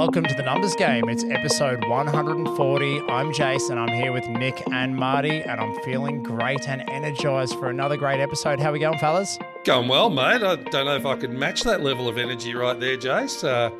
Welcome to the Numbers Game. It's episode 140. I'm Jason. I'm here with Nick and Marty, and I'm feeling great and energized for another great episode. How we going, fellas? Going well, mate. I don't know if I could match that level of energy right there, Jace. Uh,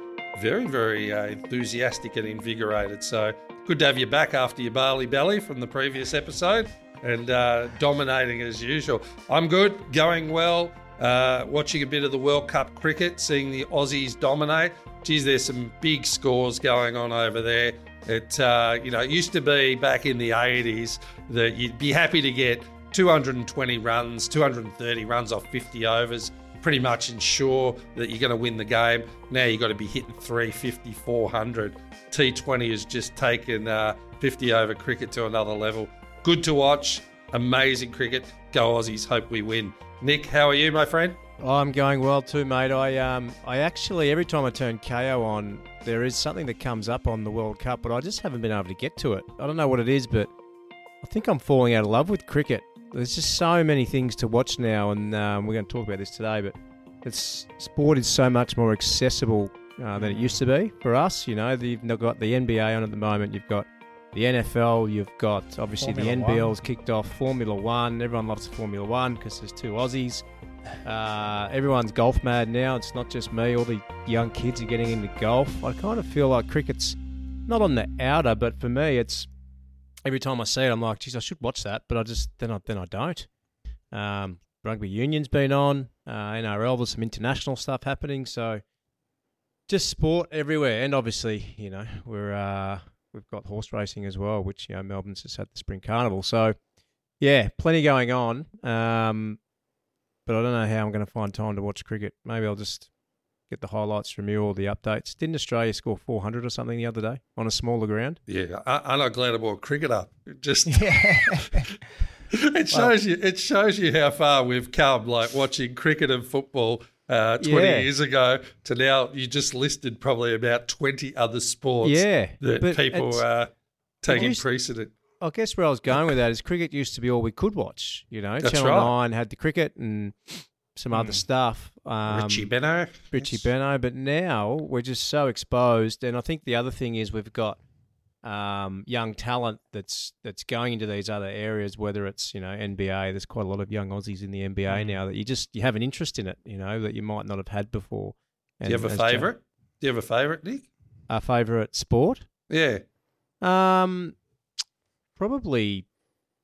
very, very uh, enthusiastic and invigorated. So good to have you back after your Bali belly from the previous episode and uh, dominating as usual. I'm good, going well. Uh, watching a bit of the World Cup cricket, seeing the Aussies dominate. Geez, there's some big scores going on over there. It uh, you know it used to be back in the 80s that you'd be happy to get 220 runs, 230 runs off 50 overs, pretty much ensure that you're going to win the game. Now you've got to be hitting 350, 400. T20 has just taken uh, 50 over cricket to another level. Good to watch. Amazing cricket. Go Aussies. Hope we win. Nick, how are you, my friend? I'm going well too, mate. I um I actually every time I turn Kayo on, there is something that comes up on the World Cup, but I just haven't been able to get to it. I don't know what it is, but I think I'm falling out of love with cricket. There's just so many things to watch now, and um, we're going to talk about this today. But it's sport is so much more accessible uh, than it used to be for us. You know, you've got the NBA on at the moment. You've got the NFL. You've got obviously Formula the NBL's One. kicked off. Formula One. Everyone loves Formula One because there's two Aussies. Uh, everyone's golf mad now. It's not just me. All the young kids are getting into golf. I kind of feel like cricket's not on the outer, but for me, it's every time I see it, I'm like, geez, I should watch that, but I just then I then I don't. Um, rugby union's been on. Uh, NRL, there's some international stuff happening, so just sport everywhere, and obviously, you know, we're uh, we've got horse racing as well, which you know Melbourne's just had the spring carnival, so yeah, plenty going on. Um, but I don't know how I'm going to find time to watch cricket. Maybe I'll just get the highlights from you or the updates. Didn't Australia score 400 or something the other day on a smaller ground? Yeah, I, not glad I brought cricket up. Just yeah. it shows well, you it shows you how far we've come. Like watching cricket and football. Uh, 20 yeah. years ago to now, you just listed probably about 20 other sports yeah, that people are taking precedent. I guess where I was going with that is cricket used to be all we could watch. You know, That's Channel right. Nine had the cricket and some mm. other stuff. Um, Richie Benaud. Richie yes. Benaud. But now we're just so exposed. And I think the other thing is we've got um, young talent that's that's going into these other areas, whether it's, you know, NBA. There's quite a lot of young Aussies in the NBA mm. now that you just you have an interest in it, you know, that you might not have had before. And Do you have a favourite? Do you have a favourite, Nick? A favourite sport? Yeah. Um, probably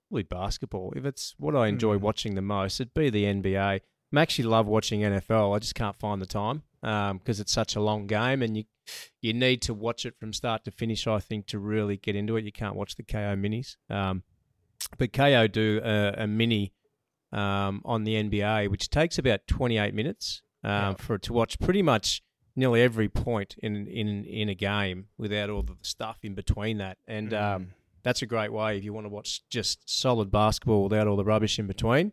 probably basketball. If it's what I enjoy mm. watching the most, it'd be the NBA. I actually love watching NFL. I just can't find the time because um, it's such a long game, and you you need to watch it from start to finish. I think to really get into it, you can't watch the Kayo minis. Um, but Kayo do a, a mini um, on the NBA, which takes about 28 minutes um, for to watch pretty much nearly every point in in in a game without all the stuff in between that. And um, mm that's a great way if you want to watch just solid basketball without all the rubbish in between.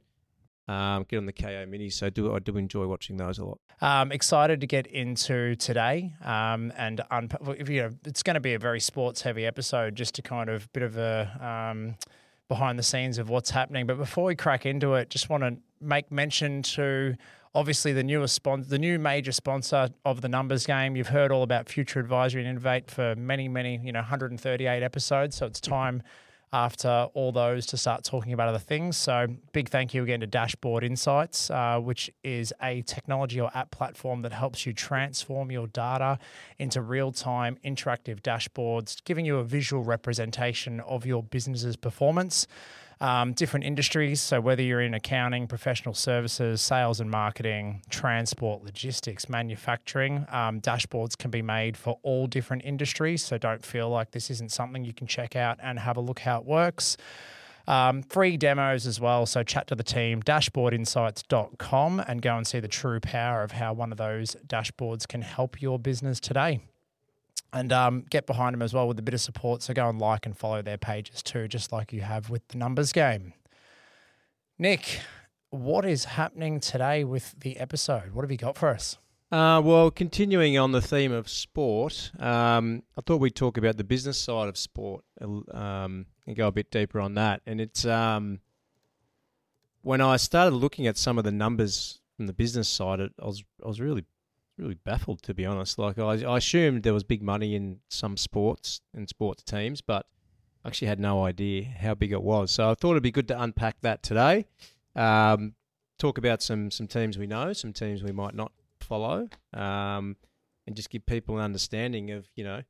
Um, get on the Kayo Mini. So do I do enjoy watching those a lot. Um, excited to get into today, um, and you know it's going to be a very sports heavy episode, just to kind of bit of a um, behind the scenes of what's happening. But before we crack into it, just want to make mention to obviously the newest sponsor, the new major sponsor of the numbers game. You've heard all about Future Advisory and Inovayt for many, many, you know, 138 episodes. So it's time after all those to start talking about other things. So big thank you again to Dashboard Insights, uh, which is a technology or app platform that helps you transform your data into real-time interactive dashboards, giving you a visual representation of your business's performance um, different industries. So, whether you're in accounting, professional services, sales and marketing, transport, logistics, manufacturing, um, dashboards can be made for all different industries. So, don't feel like this isn't something you can check out and have a look how it works. Um, free demos as well. So chat to the team, dashboardinsights.com, and go and see the true power of how one of those dashboards can help your business today and um, get behind them as well with a bit of support. So go and like and follow their pages too, just like you have with the numbers game. Nick, what is happening today with the episode? What have you got for us? Uh, well, continuing on the theme of sport, um, I thought we'd talk about the business side of sport um, and go a bit deeper on that. And it's um, when I started looking at some of the numbers from the business side, I was I was really really baffled to be honest. Like I, I assumed there was big money in some sports and sports teams, but I actually had no idea how big it was. So I thought it'd be good to unpack that today. Um, talk about some some teams we know, some teams we might not follow, um, and just give people an understanding of you know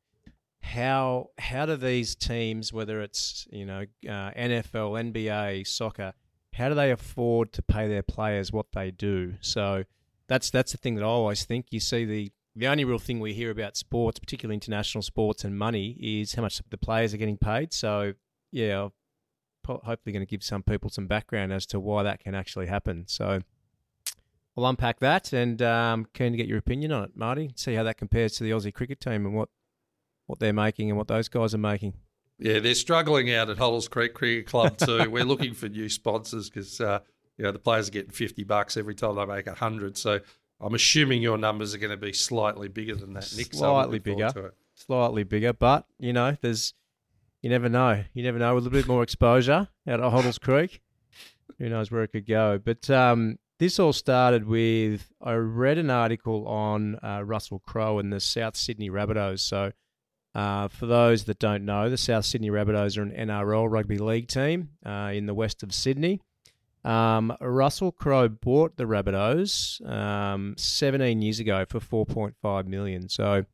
how how do these teams, whether it's you know uh, NFL, NBA, soccer, how do they afford to pay their players what they do? So that's that's the thing that I always think. You see the the only real thing we hear about sports, particularly international sports and money, is how much the players are getting paid. So yeah, I'm hopefully going to give some people some background as to why that can actually happen. So we'll unpack that and um, keen to get your opinion on it, Marty. See how that compares to the Aussie cricket team and what what they're making and what those guys are making. Yeah, they're struggling out at Hoddles Creek Cricket Club too. We're looking for new sponsors because uh, you know the players are getting fifty bucks every time they make a hundred. So I'm assuming your numbers are going to be slightly bigger than that, Nick. Slightly so bigger, slightly bigger, but you know, there's you never know. You never know. With a little bit more exposure out at Hoddles Creek, who knows where it could go. But um, this all started with I read an article on uh, Russell Crowe and the South Sydney Rabbitohs. So. Uh, for those that don't know, the South Sydney Rabbitohs are an NRL rugby league team uh, in the west of Sydney. Um, Russell Crowe bought the Rabbitohs um, 17 years ago for 4.5 million. So,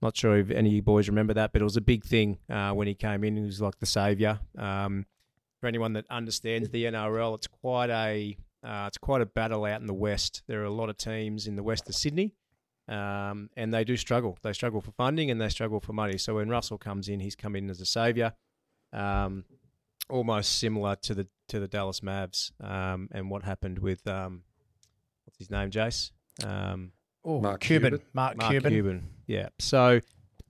not sure if any of you boys remember that, but it was a big thing uh, when he came in. He was like the saviour. Um, for anyone that understands the NRL, it's quite a uh, it's quite a battle out in the west. There are a lot of teams in the west of Sydney, um, and they do struggle. They struggle for funding and they struggle for money. So when Russell comes in, he's come in as a saviour. Um, almost similar to the to the Dallas Mavs um, and what happened with um, what's his name, Jace? Um, oh, Mark Cuban. Cuban. Mark, Mark Cuban. Cuban. Yeah. So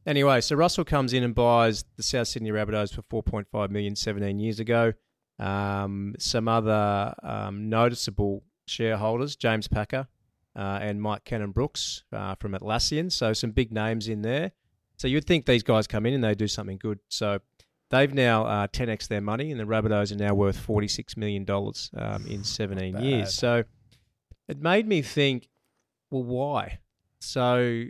anyway, so Russell comes in and buys the South Sydney Rabbitohs for 4.5 million 17 years ago. Um, some other um, noticeable shareholders, James Packer uh, and Mike Cannon-Brookes uh, from Atlassian. So some big names in there. So you'd think these guys come in and they do something good. So They've now uh, 10x their money, and the Rabbitohs are now worth $46 million um, in 17 years. So it made me think, well, why? So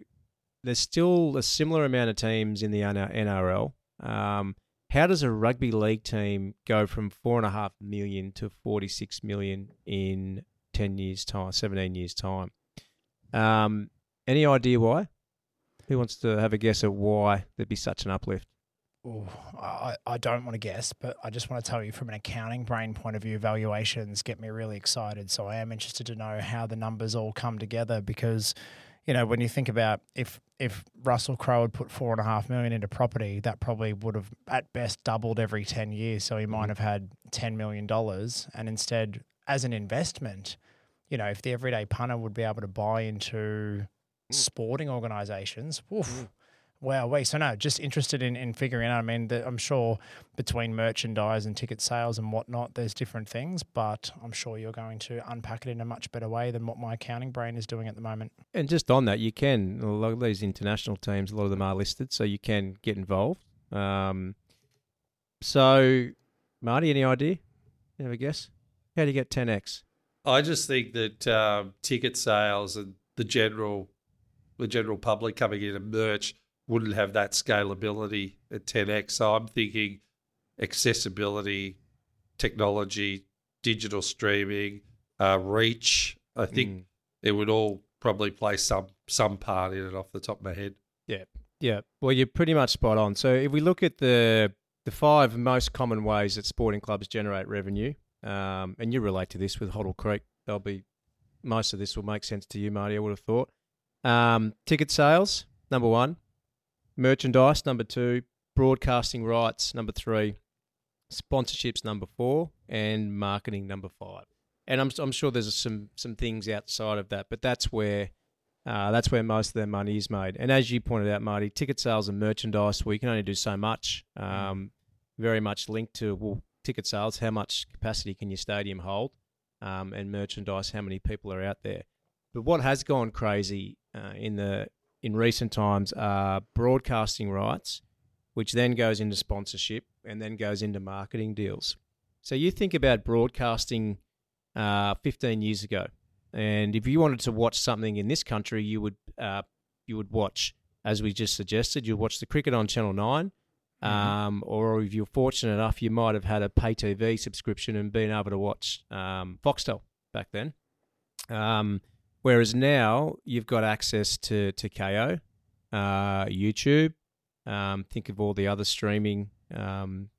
there's still a similar amount of teams in the NRL. Um, how does a rugby league team go from four and a half million to 46 million in 10 years' time, 17 years' time? Um, any idea why? Who wants to have a guess at why there'd be such an uplift? Ooh, I, I don't want to guess, but I just want to tell you from an accounting brain point of view, valuations get me really excited. So I am interested to know how the numbers all come together because, you know, when you think about if if Russell Crowe had put four and a half million into property, that probably would have at best doubled every ten years. So he might mm-hmm. have had ten million dollars, and instead, as an investment, you know, if the everyday punter would be able to buy into mm. sporting organizations, oof, mm. Wow, wait. So no, just interested in, in figuring out. I mean, the, I'm sure between merchandise and ticket sales and whatnot, there's different things, but I'm sure you're going to unpack it in a much better way than what my accounting brain is doing at the moment. And just on that, you can a lot of these international teams, a lot of them are listed, so you can get involved. Um, so, Marty, any idea? You have a guess? How do you get 10x? I just think that uh, ticket sales and the general the general public coming in and merch wouldn't have that scalability at 10x. So I'm thinking accessibility, technology, digital streaming, uh, reach. I think mm. it would all probably play some some part in it off the top of my head. Yeah, yeah. Well, you're pretty much spot on. So if we look at the the five most common ways that sporting clubs generate revenue, um, and you relate to this with Hoddle Creek, they'll be most of this will make sense to you, Marty. I would have thought. Um, ticket sales, number one merchandise, number two, broadcasting rights, number three, sponsorships, number four, and marketing, number five. And I'm, I'm sure there's some some things outside of that, but that's where uh, that's where most of their money is made. And as you pointed out, Marty, ticket sales and merchandise, we can only do so much. Um, very much linked to well, ticket sales, how much capacity can your stadium hold, um, and merchandise, how many people are out there. But what has gone crazy uh, in the in recent times are broadcasting rights, which then goes into sponsorship and then goes into marketing deals. So you think about broadcasting uh, 15 years ago. And if you wanted to watch something in this country, you would uh, you would watch, as we just suggested, you'd watch the cricket on Channel 9 um, or if you're fortunate enough, you might have had a pay TV subscription and been able to watch um, Foxtel back then. Um, whereas now you've got access to to Kayo, uh, YouTube. Um, think of all the other streaming, um,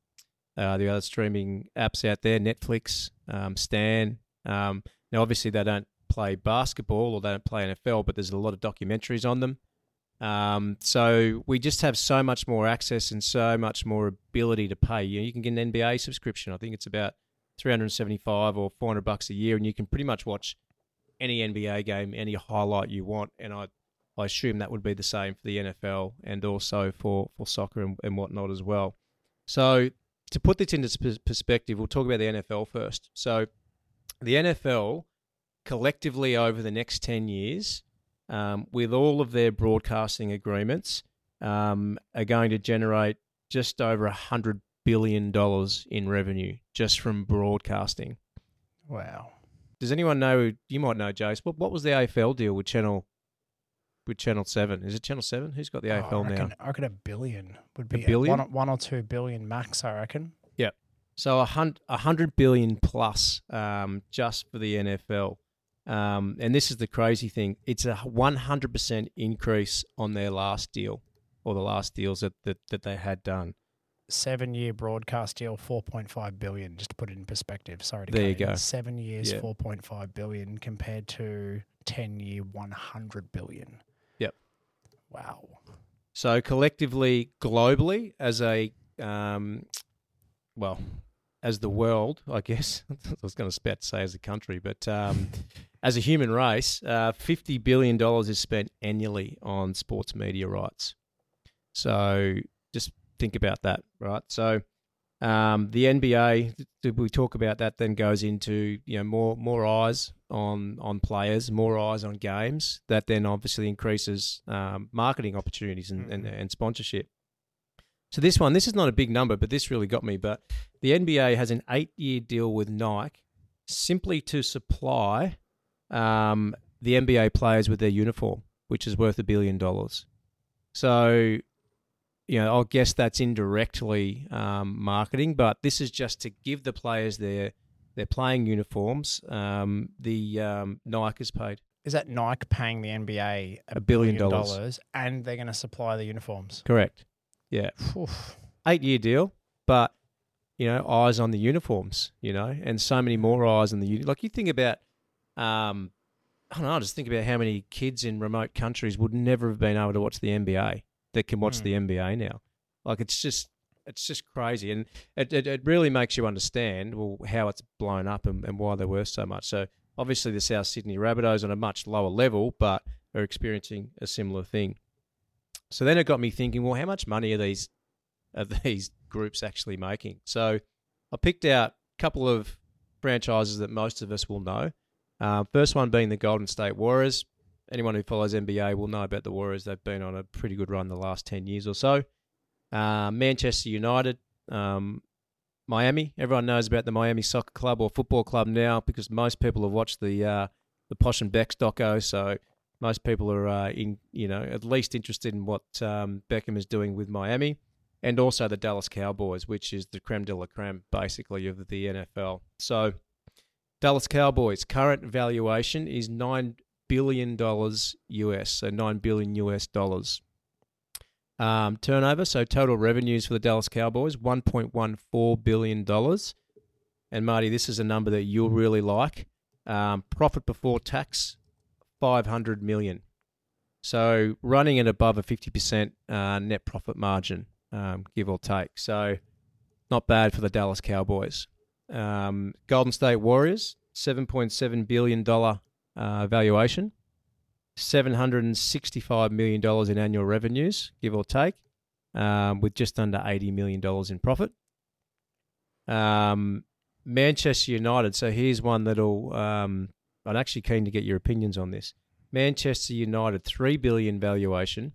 uh, the other streaming apps out there, Netflix, um, Stan. Um, now, obviously, they don't play basketball or they don't play NFL, but there's a lot of documentaries on them. Um, so we just have so much more access and so much more ability to pay. You, know, you can get an NBA subscription. I think it's about 375 or 400 bucks a year, and you can pretty much watch any NBA game, any highlight you want. And I, I assume that would be the same for the NFL and also for, for soccer and, and whatnot as well. So to put this into perspective, we'll talk about the NFL first. So the NFL collectively over the next 10 years, um, with all of their broadcasting agreements, um, are going to generate just over a hundred billion dollars in revenue just from broadcasting. Wow. Does anyone know? You might know, Jace. What what was the AFL deal with Channel with Channel Seven? Is it Channel Seven? Who's got the Oh, AFL I reckon, now? I reckon a billion would be billion? One, one or two billion max. I reckon. Yeah. So a hundred a hundred billion plus um, just for the NFL. Um, and this is the crazy thing. It's a one hundred percent increase on their last deal or the last deals that, that, that they had done. Seven year broadcast deal, four point five billion. Just to put it in perspective. Sorry to go. There you go. Seven years, Yeah. four point five billion, compared to ten year, one hundred billion. Yep. Wow. So collectively, globally, as a um, well, as the world, I guess I was going to about to say as a country, but um, as a human race, uh, fifty billion dollars is spent annually on sports media rights. So think about that, right? So um, the NBA, did we talk about that? Then goes into you know more more eyes on on players, more eyes on games. That then obviously increases um, marketing opportunities and, and, and sponsorship. So this one, this is not a big number, but this really got me. But the NBA has an eight-year deal with Nike simply to supply um, the NBA players with their uniform, which is worth a billion dollars. So, you know, I guess that's indirectly um, marketing, but this is just to give the players their their playing uniforms. Um, the um, Nike is paid Is that Nike paying the NBA a, A billion dollars. and they're going to supply the uniforms? correct. Yeah, Oof. eight year deal, but you know, eyes on the uniforms, you know, and so many more eyes on the uni- like. You think about, um, I don't know, just think about how many kids in remote countries would never have been able to watch the NBA that can watch Hmm. the NBA now. Like it's just, it's just crazy, and it, it, it really makes you understand well how it's blown up and, and why they're worth so much. So obviously the South Sydney Rabbitohs on a much lower level, but are experiencing a similar thing. So then it got me thinking, well, how much money are these are these groups actually making? So I picked out a couple of franchises that most of us will know. Uh, first one being the Golden State Warriors. Anyone who follows NBA will know about the Warriors. They've been on a pretty good run the last 10 years or so. Uh, Manchester United, um, Miami. Everyone knows about the Miami Soccer Club or Football Club now because most people have watched the uh, the Posh and Becks doco. So most people are uh, in, you know, at least interested in what um, Beckham is doing with Miami, and also the Dallas Cowboys, which is the creme de la creme, basically, of the NFL. So, Dallas Cowboys current valuation is nine billion dollars US, so nine billion US dollars. Um, turnover, so total revenues for the Dallas Cowboys, one point one four billion dollars. And Marty, this is a number that you'll really like. Um, profit before tax, five hundred million. So running at above a fifty percent uh, net profit margin, um, give or take. So not bad for the Dallas Cowboys. Um, Golden State Warriors, seven point seven billion dollar uh, valuation, seven hundred and sixty-five million dollars in annual revenues, give or take, um, with just under eighty million dollars in profit. Um, Manchester United. So here's one that'll. Um, I'm actually keen to get your opinions on this. Manchester United, three billion valuation,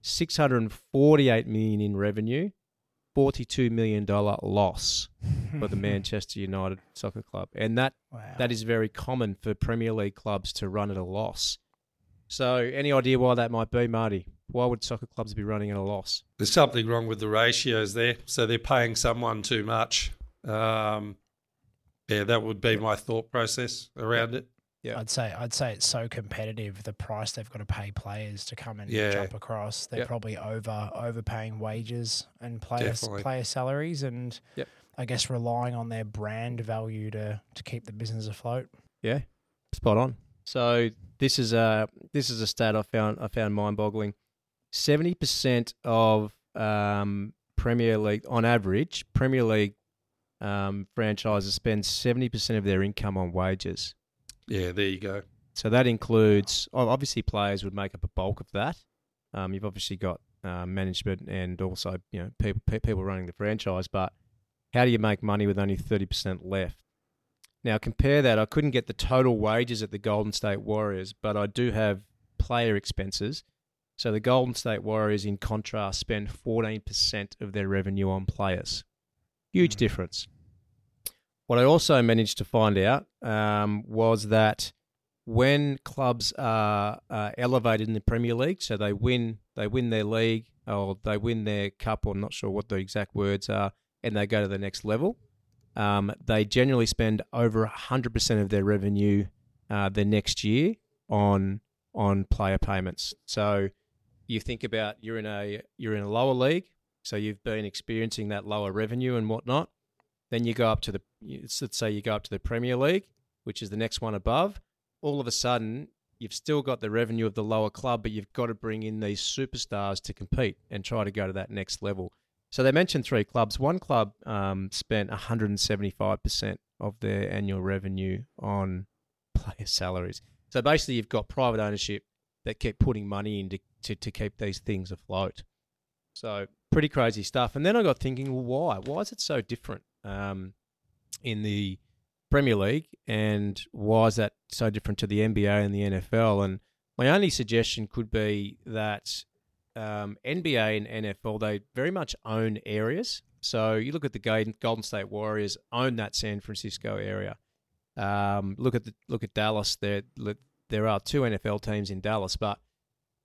six hundred and forty-eight million in revenue, forty-two million dollar loss. For the Manchester United Soccer Club, and that Wow. that is very common for Premier League clubs to run at a loss. So, any idea why that might be, Marty? Why would soccer clubs be running at a loss? There's something wrong with the ratios there. So they're paying someone too much. Um, yeah, that would be my thought process around it. Yeah. I'd say I'd say it's so competitive the price they've got to pay players to come and Yeah. jump across. They're Yep. probably over overpaying wages and player Definitely. player salaries and Yep. I guess relying on their brand value to to keep the business afloat. Yeah, spot on. So this is a this is a stat I found I found mind boggling. Seventy percent of um, Premier League, on average, Premier League um, franchises spend seventy percent of their income on wages. Yeah, there you go. So that includes obviously players would make up a bulk of that. Um, you've obviously got uh, management and also you know people pe- people running the franchise, but how do you make money with only thirty percent left? Now compare that. I couldn't get the total wages at the Golden State Warriors, but I do have player expenses. So the Golden State Warriors, in contrast, spend fourteen percent of their revenue on players. Huge Mm. difference. What I also managed to find out um, was that when clubs are uh, elevated in the Premier League, so they win, they win their league or they win their cup, or I'm not sure what the exact words are, and they go to the next level, um, they generally spend over 100% of their revenue uh, the next year on on player payments. So you think about you're in a you're in a lower league, so you've been experiencing that lower revenue and whatnot. Then you go up to the let's say you go up to the Premier League, which is the next one above. All of a sudden, you've still got the revenue of the lower club, but you've got to bring in these superstars to compete and try to go to that next level. So they mentioned three clubs. One club um, spent 175% of their annual revenue on player salaries. So basically, you've got private ownership that keep putting money in to, to, to keep these things afloat. So pretty crazy stuff. And then I got thinking, well, why? Why is it so different um, in the Premier League, and why is that so different to the NBA and the NFL? And my only suggestion could be that um, NBA and NFL they very much own areas. So you look at the Golden State Warriors own that San Francisco area. Um, look at the look at Dallas. There there are two NFL teams in Dallas, but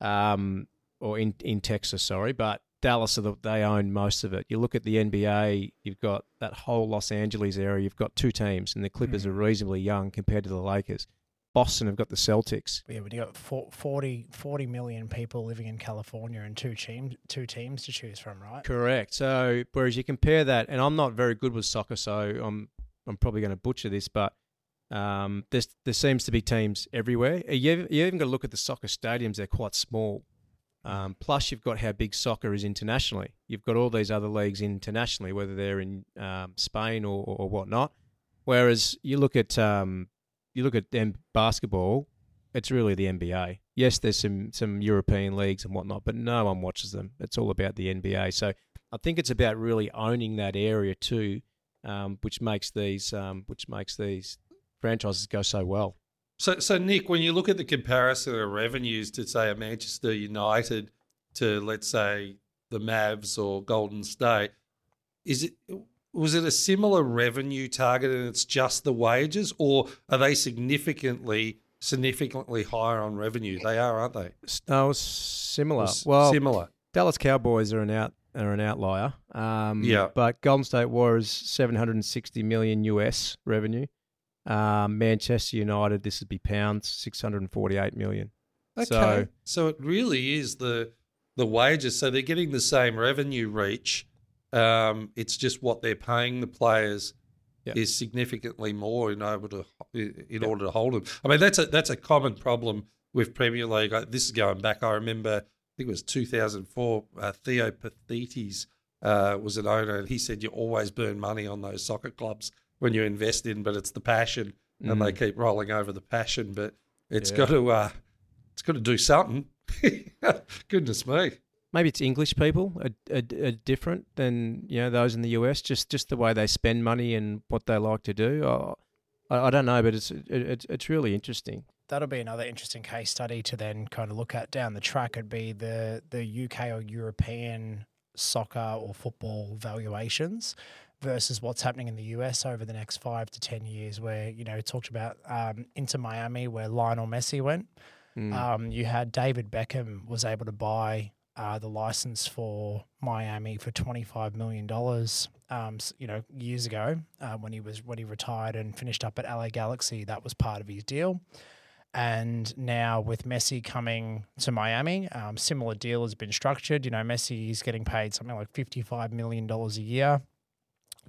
um, or in in Texas, sorry, but Dallas are the, they own most of it. You look at the NBA, you've got that whole Los Angeles area. You've got two teams, and the Clippers Mhm. are reasonably young compared to the Lakers. Boston have got the Celtics. Yeah, when you got four- 40, 40 million people living in California and two teams two teams to choose from, right? Correct. So whereas you compare that, and I'm not very good with soccer, so I'm I'm probably going to butcher this, but um, there's there seems to be teams everywhere. You you even got to look at the soccer stadiums; they're quite small. Um, plus, you've got how big soccer is internationally. You've got all these other leagues internationally, whether they're in um, Spain or, or, or whatnot. Whereas you look at um, you look at them basketball, it's really the NBA. Yes, there's some some European leagues and whatnot, but no one watches them. It's all about the NBA. So I think it's about really owning that area too, um, which makes these um, which makes these franchises go so well. So, so Nick, when you look at the comparison of revenues to say a Manchester United to let's say the Mavs or Golden State, is it was it a similar revenue target and it's just the wages, or are they significantly significantly higher on revenue? They are, aren't they? No, similar. Well, similar. Dallas Cowboys are an out are an outlier. Um, Yeah. But Golden State Warriors seven hundred and sixty million US revenue. Um, Manchester United, this would be pounds, six hundred and forty eight million. Okay, So- so, it really is the the wages. So they're getting the same revenue reach. Um, it's just what they're paying the players is significantly more in order to in order to hold them. I mean, that's a that's a common problem with Premier League. Uh, This is going back. I remember. I think it was 2004. Uh, Theo Paphitis uh, was an owner, and he said you always burn money on those soccer clubs when you invest in, but it's the passion, and they keep rolling over the passion. But it's Yeah. got to uh, it's got to do something. Goodness me. Maybe it's English people are, are, are different than you know those in the US. Just just the way they spend money and what they like to do. I, I I don't know, but it's it, it's it's really interesting. That'll be another interesting case study to then kind of look at down the track. It'd be the the UK or European soccer or football valuations versus what's happening in the US over the next five to 10 years, where, you know, it talked about um, Inter Miami, where Lionel Messi went. Mm. Um, you had David Beckham was able to buy uh, the license for Miami for twenty five million dollars. Um, you know, years ago uh, when he was when he retired and finished up at LA Galaxy, that was part of his deal. And now with Messi coming to Miami, um, similar deal has been structured. You know, Messi is getting paid something like fifty five million dollars a year.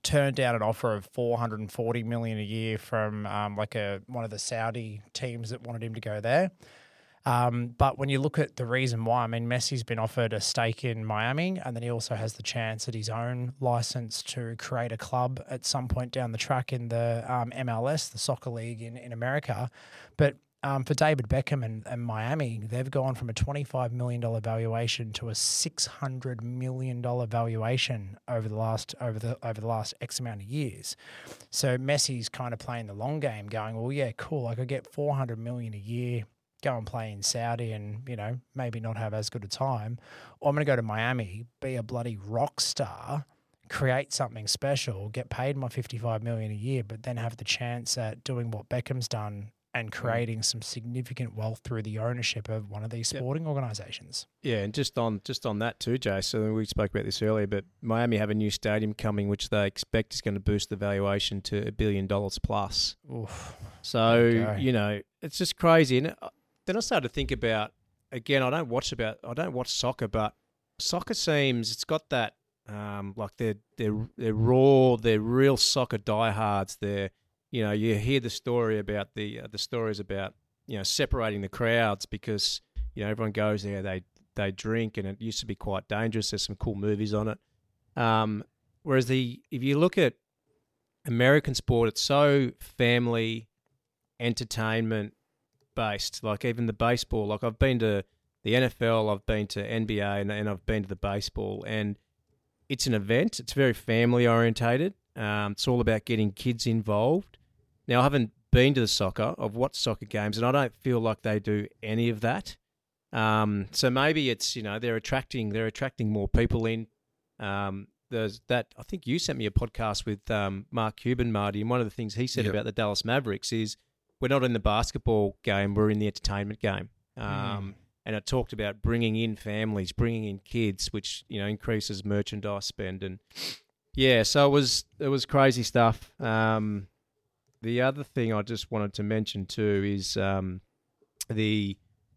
Turned down an offer of four hundred and forty million a year from um, like a one of the Saudi teams that wanted him to go there. Um, but when you look at the reason why, I mean, Messi's been offered a stake in Miami, and then he also has the chance at his own license to create a club at some point down the track in the um, MLS, the soccer league in, in America. But um, for David Beckham and, and Miami, they've gone from a $25 million valuation to a $600 million valuation over the last over the over the last X amount of years. So Messi's kind of playing the long game, going, well, yeah, cool. I could get 400 million a year go and play in Saudi and, you know, maybe not have as good a time. Or I'm going to go to Miami, be a bloody rock star, create something special, get paid my 55 million a year, but then have the chance at doing what Beckham's done and creating some significant wealth through the ownership of one of these Yep. sporting organizations. Yeah, and just on just on that too, Jay. So we spoke about this earlier, but Miami have a new stadium coming, which they expect is going to boost the valuation to a billion dollars plus. Oof. So you you know, it's just crazy. And uh, then I started to think about again. I don't watch about I don't watch soccer, but soccer seems it's got that um, like they're they're they're raw. They're real soccer diehards. They're you know you hear the story about the uh, the stories about you know separating the crowds because you know everyone goes there they they drink and it used to be quite dangerous. There's some cool movies on it. Um, whereas the if you look at American sport, it's so family entertainment based. Like even the baseball, like I've been to the NFL, I've been to NBA, and, and I've been to the baseball, and it's an event. It's very family orientated. Um, it's all about getting kids involved. Now I haven't been to the soccer. I've watched soccer games, and I don't feel like they do any of that. Um, so maybe it's you know they're attracting they're attracting more people in. Um, there's that I think you sent me a podcast with um, Mark Cuban, Marty, and one of the things he said Yep. about the Dallas Mavericks is we're not in the basketball game, we're in the entertainment game. Um, And it talked about bringing in families, bringing in kids, which you know increases merchandise spend, and yeah, so it was it was crazy stuff. Um, the other thing I just wanted to mention too is um, the,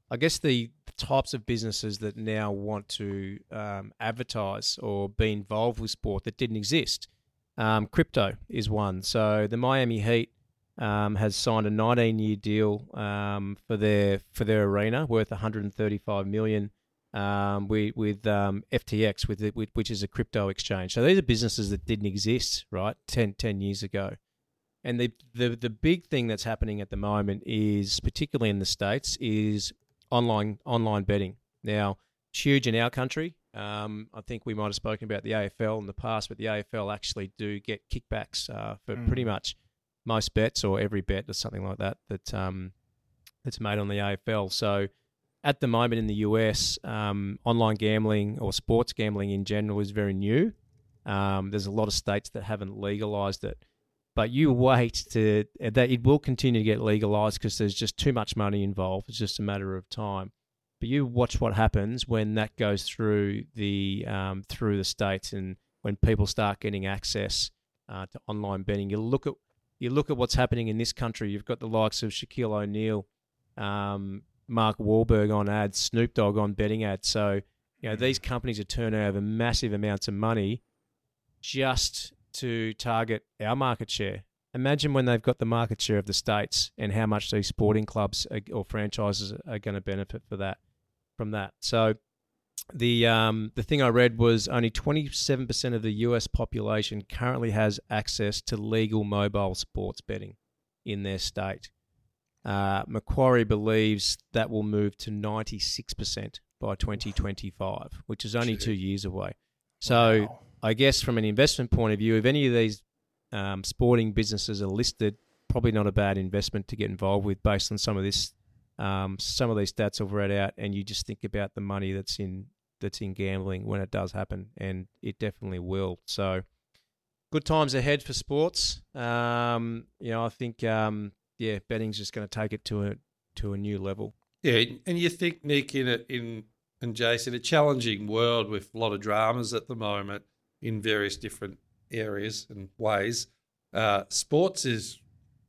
I guess the types of businesses that now want to um, advertise or be involved with sport that didn't exist. Um, crypto is one. So the Miami Heat um, has signed a 19-year deal um, for their for their arena worth 135 million um, with with um, FTX, with, it, with which is a crypto exchange. So these are businesses that didn't exist right 10, 10 years ago. And the, the the big thing that's happening at the moment is, particularly in the states, is online online betting. Now, it's huge in our country. Um, I think we might have spoken about the AFL in the past, but the AFL actually do get kickbacks uh, for Mm. pretty much most bets or every bet or something like that that um, that's made on the AFL. So at the moment in the US, um, online gambling or sports gambling in general is very new. Um, there's a lot of states that haven't legalized it, but you wait to that it will continue to get legalized because there's just too much money involved. It's just a matter of time. But you watch what happens when that goes through the um, through the states and when people start getting access uh, to online betting. You look at you look at what's happening in this country. You've got the likes of Shaquille O'Neal, um, Mark Wahlberg on ads, Snoop Dogg on betting ads. So you know these companies are turning over massive amounts of money just to target our market share. Imagine when they've got the market share of the states and how much these sporting clubs or franchises are going to benefit for that from that. So the um, the thing I read was only 27% of the US population currently has access to legal mobile sports betting in their state. Uh, Macquarie believes that will move to 96% by 2025, which is only two years away. So Wow. I guess from an investment point of view, if any of these um, sporting businesses are listed, probably not a bad investment to get involved with based on some of this, um, some of these stats I've read out, and you just think about the money that's in that's in gambling when it does happen, and it definitely will. So, good times ahead for sports. Um, you know, I think um, yeah, betting's just going to take it to a to a new level. Yeah, and you think Nick in it in and Jason, a challenging world with a lot of dramas at the moment in various different areas and ways. Uh, sports is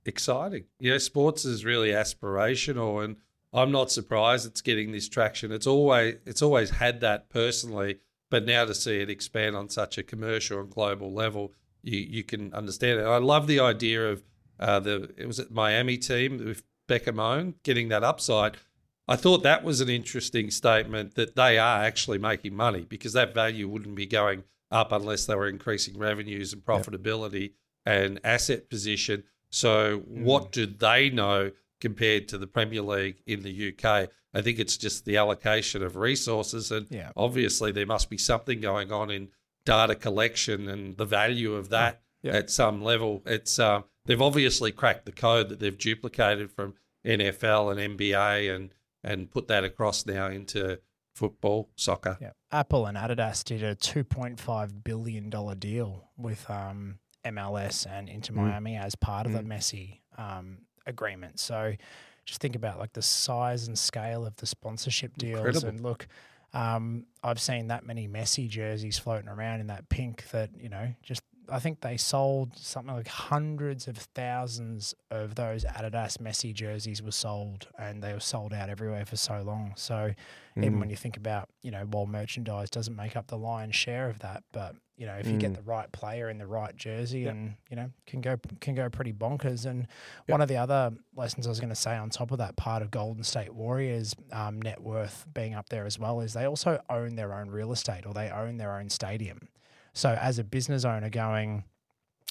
exciting. You know, sports is really aspirational, and I'm not surprised it's getting this traction. It's always it's always had that personally, but now to see it expand on such a commercial and global level, you you can understand it. I love the idea of uh, the it was at Miami team with Beckham own getting that upside. I thought that was an interesting statement that they are actually making money because that value wouldn't be going up unless they were increasing revenues and profitability yep. and asset position. So, mm. what do they know compared to the Premier League in the UK? I think it's just the allocation of resources. And yeah. obviously, there must be something going on in data collection and the value of that yeah. at some level. It's uh, They've obviously cracked the code that they've duplicated from NFL and NBA and, and put that across now into football, soccer. Yeah. Apple and Adidas did a $2.5 billion deal with um, MLS and Inter mm. Miami as part of mm. the Messi um, agreement. So just think about like the size and scale of the sponsorship deals. Incredible. And look, um, I've seen that many Messi jerseys floating around in that pink that, you know, just I think they sold something like hundreds of thousands of those Adidas Messi jerseys were sold, and they were sold out everywhere for so long. So mm. even when you think about, you know, while merchandise doesn't make up the lion's share of that, but you know, if you mm. get the right player in the right jersey, yep. and you know, can go can go pretty bonkers. And yep. one of the other lessons I was going to say on top of that part of Golden State Warriors' um, net worth being up there as well is they also own their own real estate or they own their own stadium. So as a business owner going,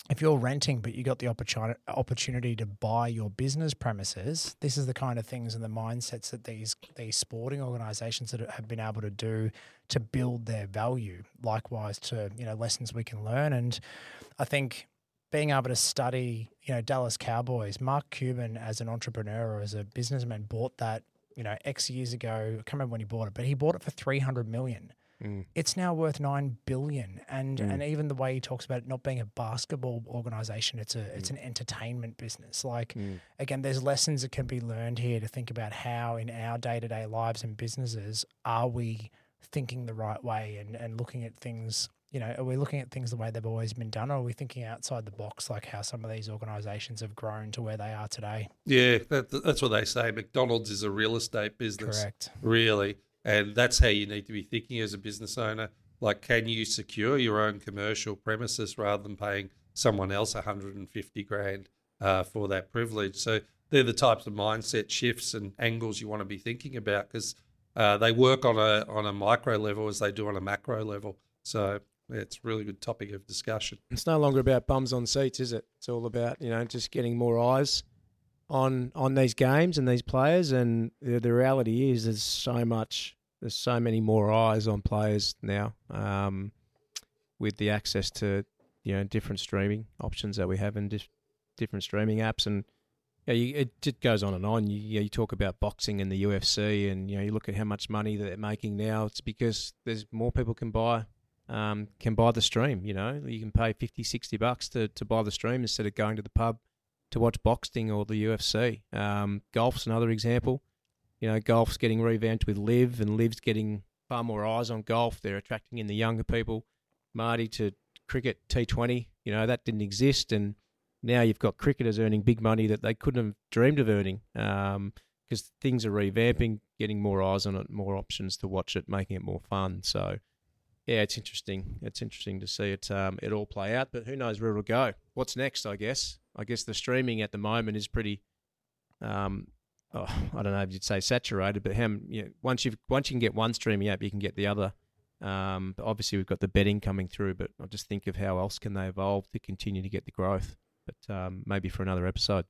if you're renting but you got the opportunity opportunity to buy your business premises, this is the kind of things and the mindsets that these these sporting organisations that have been able to do to build their value. Likewise, to you know lessons we can learn, and I think being able to study, you know, Dallas Cowboys, Mark Cuban as an entrepreneur or as a businessman bought that, you know, X years ago. I can't remember when he bought it, but he bought it for three hundred million. Mm. It's now worth nine billion, and mm. and even the way he talks about it not being a basketball organization, it's a mm. it's an entertainment business. Like mm. again, there's lessons that can be learned here to think about how in our day to day lives and businesses are we thinking the right way and and looking at things. You know, are we looking at things the way they've always been done, or are we thinking outside the box, like how some of these organisations have grown to where they are today? Yeah, that, that's what they say. McDonald's is a real estate business. Correct. Really. And that's how you need to be thinking as a business owner. Like, can you secure your own commercial premises rather than paying someone else 150 grand uh, for that privilege? So they're the types of mindset shifts and angles you want to be thinking about because uh, they work on a on a micro level as they do on a macro level. So yeah, it's a really good topic of discussion. It's no longer about bums on seats, is it? It's all about you know just getting more eyes on on these games and these players. And the, the reality is, there's so much, there's so many more eyes on players now, um, with the access to you know different streaming options that we have and dif- different streaming apps and. Yeah, you, it just goes on and on. You, you, you talk about boxing and the UFC, and you know you look at how much money they're making now. It's because there's more people can buy um, can buy the stream. You know, you can pay 50, 60 bucks to, to buy the stream instead of going to the pub to watch boxing or the UFC. Um, golf's another example. You know, golf's getting revamped with LIV, and LIV's getting far more eyes on golf. They're attracting in the younger people. Marty to cricket T20, you know, that didn't exist, and now you've got cricketers earning big money that they couldn't have dreamed of earning because um, things are revamping, getting more eyes on it, more options to watch it, making it more fun. So, yeah, it's interesting. It's interesting to see it um, it all play out, but who knows where it'll go? What's next? I guess. I guess the streaming at the moment is pretty. Um, oh, I don't know if you'd say saturated, but how, you know, once you once you can get one streaming app, you can get the other. Um, obviously, we've got the betting coming through, but I just think of how else can they evolve to continue to get the growth. But um, maybe for another episode.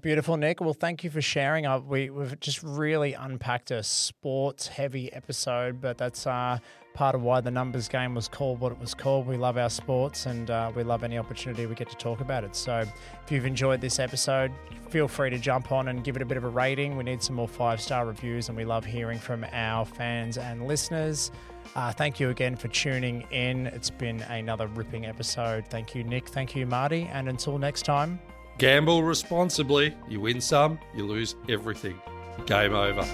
Beautiful, Nick. Well, thank you for sharing. Uh, we, have just really unpacked a sports heavy episode, but that's uh, part of why the numbers game was called what it was called. We love our sports and uh, we love any opportunity we get to talk about it. So if you've enjoyed this episode, feel free to jump on and give it a bit of a rating. We need some more five star reviews and we love hearing from our fans and listeners. Uh, thank you again for tuning in. It's been another ripping episode. Thank you, Nick. Thank you, Marty. And until next time, Gamble responsibly. You win some, you lose everything. Game over.